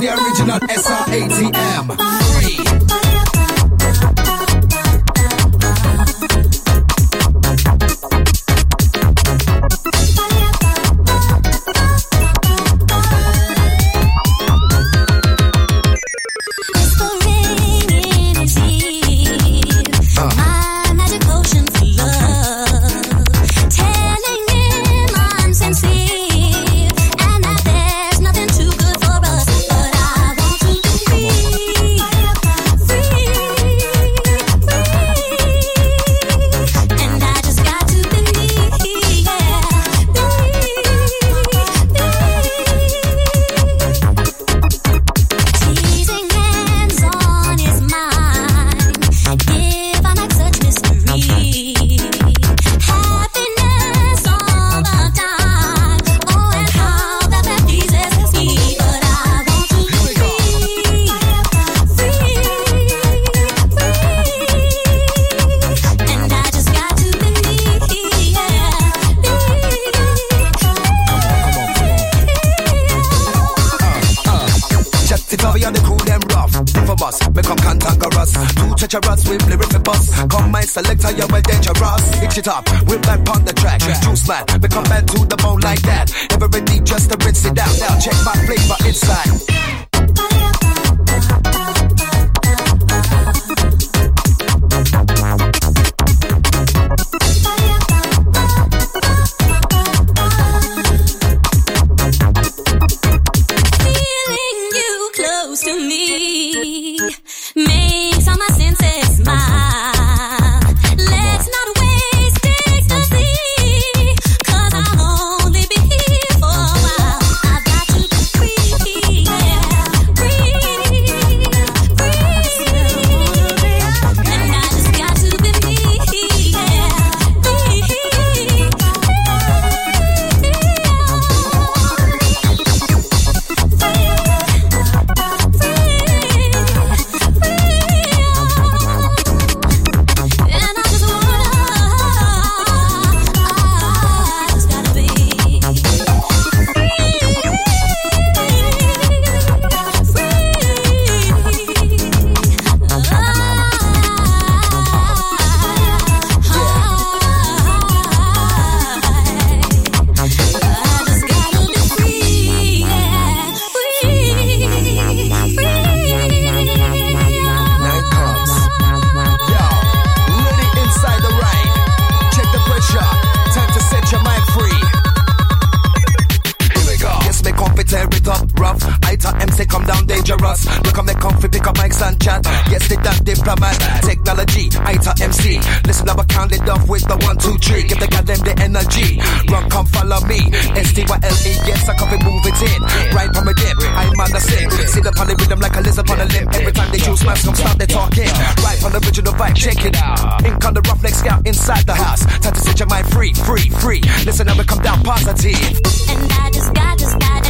the original S R A T M. it up. We're back on the track. Juice man, we come back to the bone like that. Everybody just to rinse it out. Now check my flavor inside. to me. us. Look, I'm comfy, pick up mics and chat. Yes, they that diplomat. Technology, I tell MC. Listen, I'll count it off with the one, two, three. Give the them the energy. Run, come follow me. S-T-Y-L-E, yes, I be move it in. Right from a dip, I'm on the scene. Sit up on the rhythm like a lizard on a lip. Every time they choose mask, come stop, they talking. Right on the original vibe, check it out. Ink on the roughneck scout inside the house. Time to set your mind free, free, free. Listen, I'ma come down positive. And I just got, just got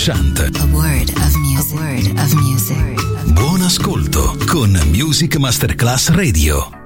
Shant. Buon ascolto con Music Masterclass Radio.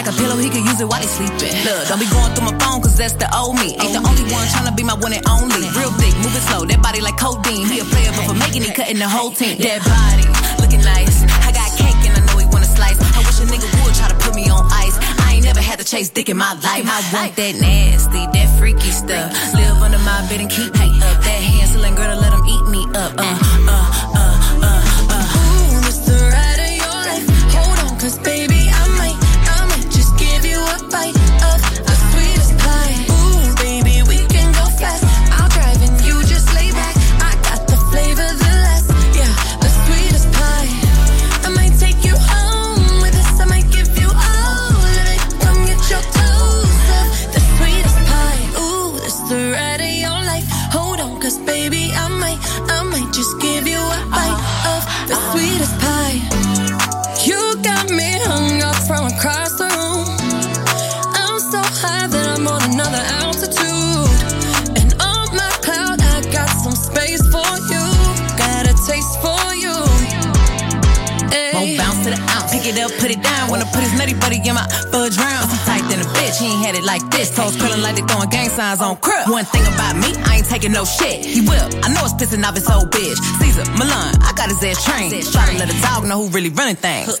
Like a pillow, he could use it while he sleeping. Look, don't be going through my phone, cause that's the old me. Ain't the only one tryna be my one and only. Real thick, moving slow, that body like codeine. He a player, but for making it, cutting the whole team. That body, looking nice. I got cake and I know he wanna slice. I wish a nigga would try to put me on ice. I ain't never had to chase dick in my life. I want that nasty, that freaky stuff. Live under my bed and keep me up. That Hansel and Gretel, let him eat me up. Uh, uh, uh, uh, uh. Ooh, the ride of your life. Hold on, cause baby, Wanna put his nutty buddy in my fudge round. He tight than a bitch, he ain't had it like this. Toes curling like they throwing gang signs on crib. One thing about me, I ain't taking no shit. He will, I know it's pissing off his old bitch. Cesar, Millan, I got his ass trained. Try to let a dog know who really running things.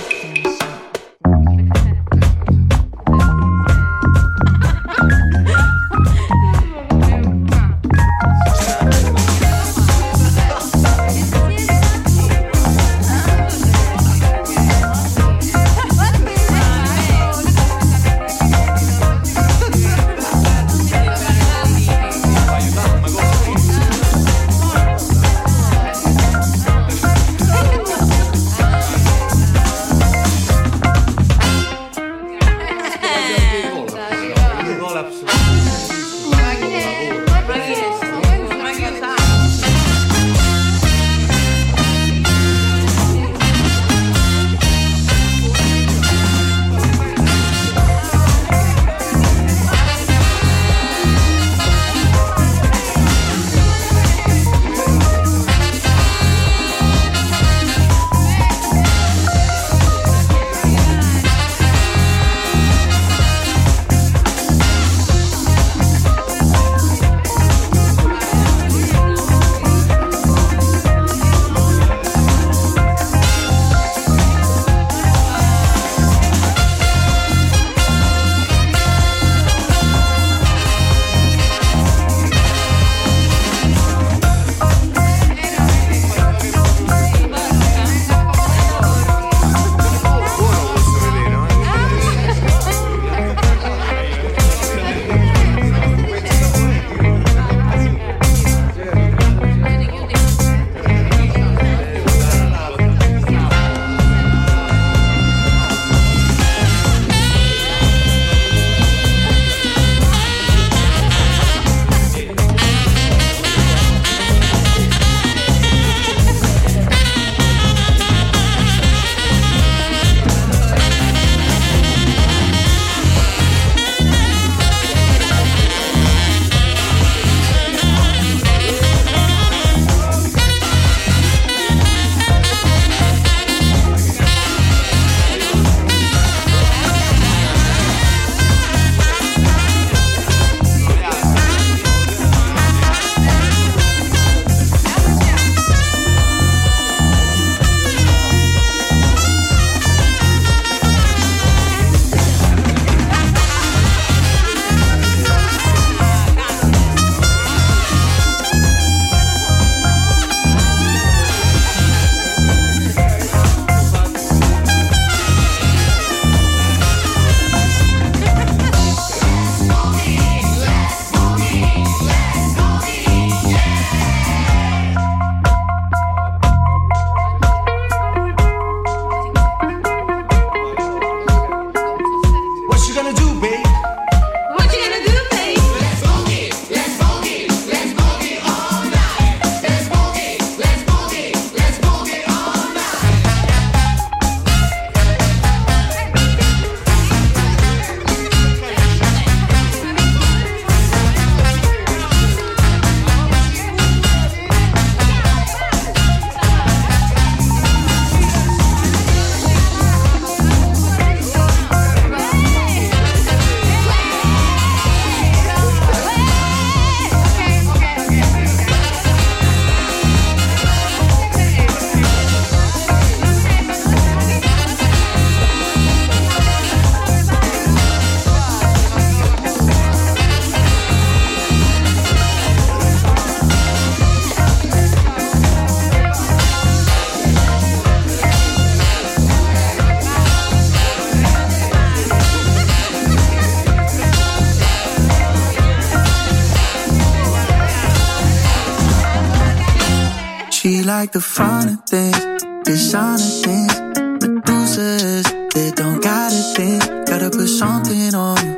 Like the finer things, designer things. Medusas that don't gotta think, gotta put something on you.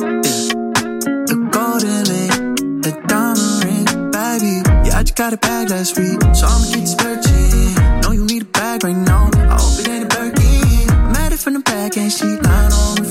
Yeah. A golden link, a diamond ring, baby. Yeah, I just got a bag last week, so I'ma get this. Know you need a bag right now. I hope it ain't a Birkin. I'm at it from the back and she lying on the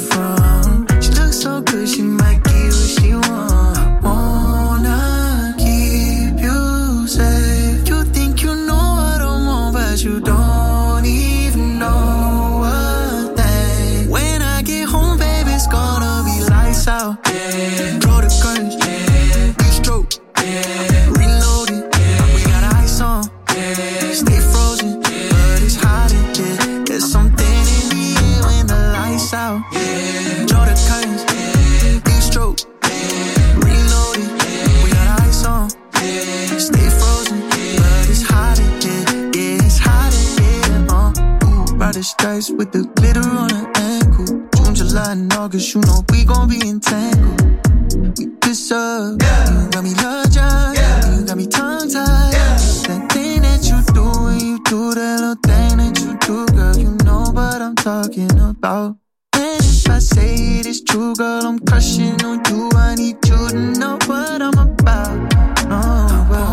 say it is true, girl, I'm crushing on you. I need you to know what I'm about. Oh, know about.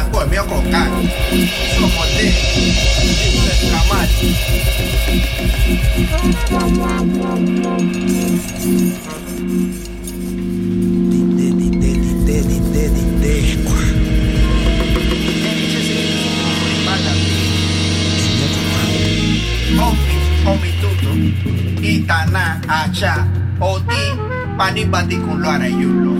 Tango, mío con can. Somos de Yusef Kamal. Dite, dite, dite, dite, dite. Omi, omi tuto, itana, acha, oti, panibati kun lo arayulo.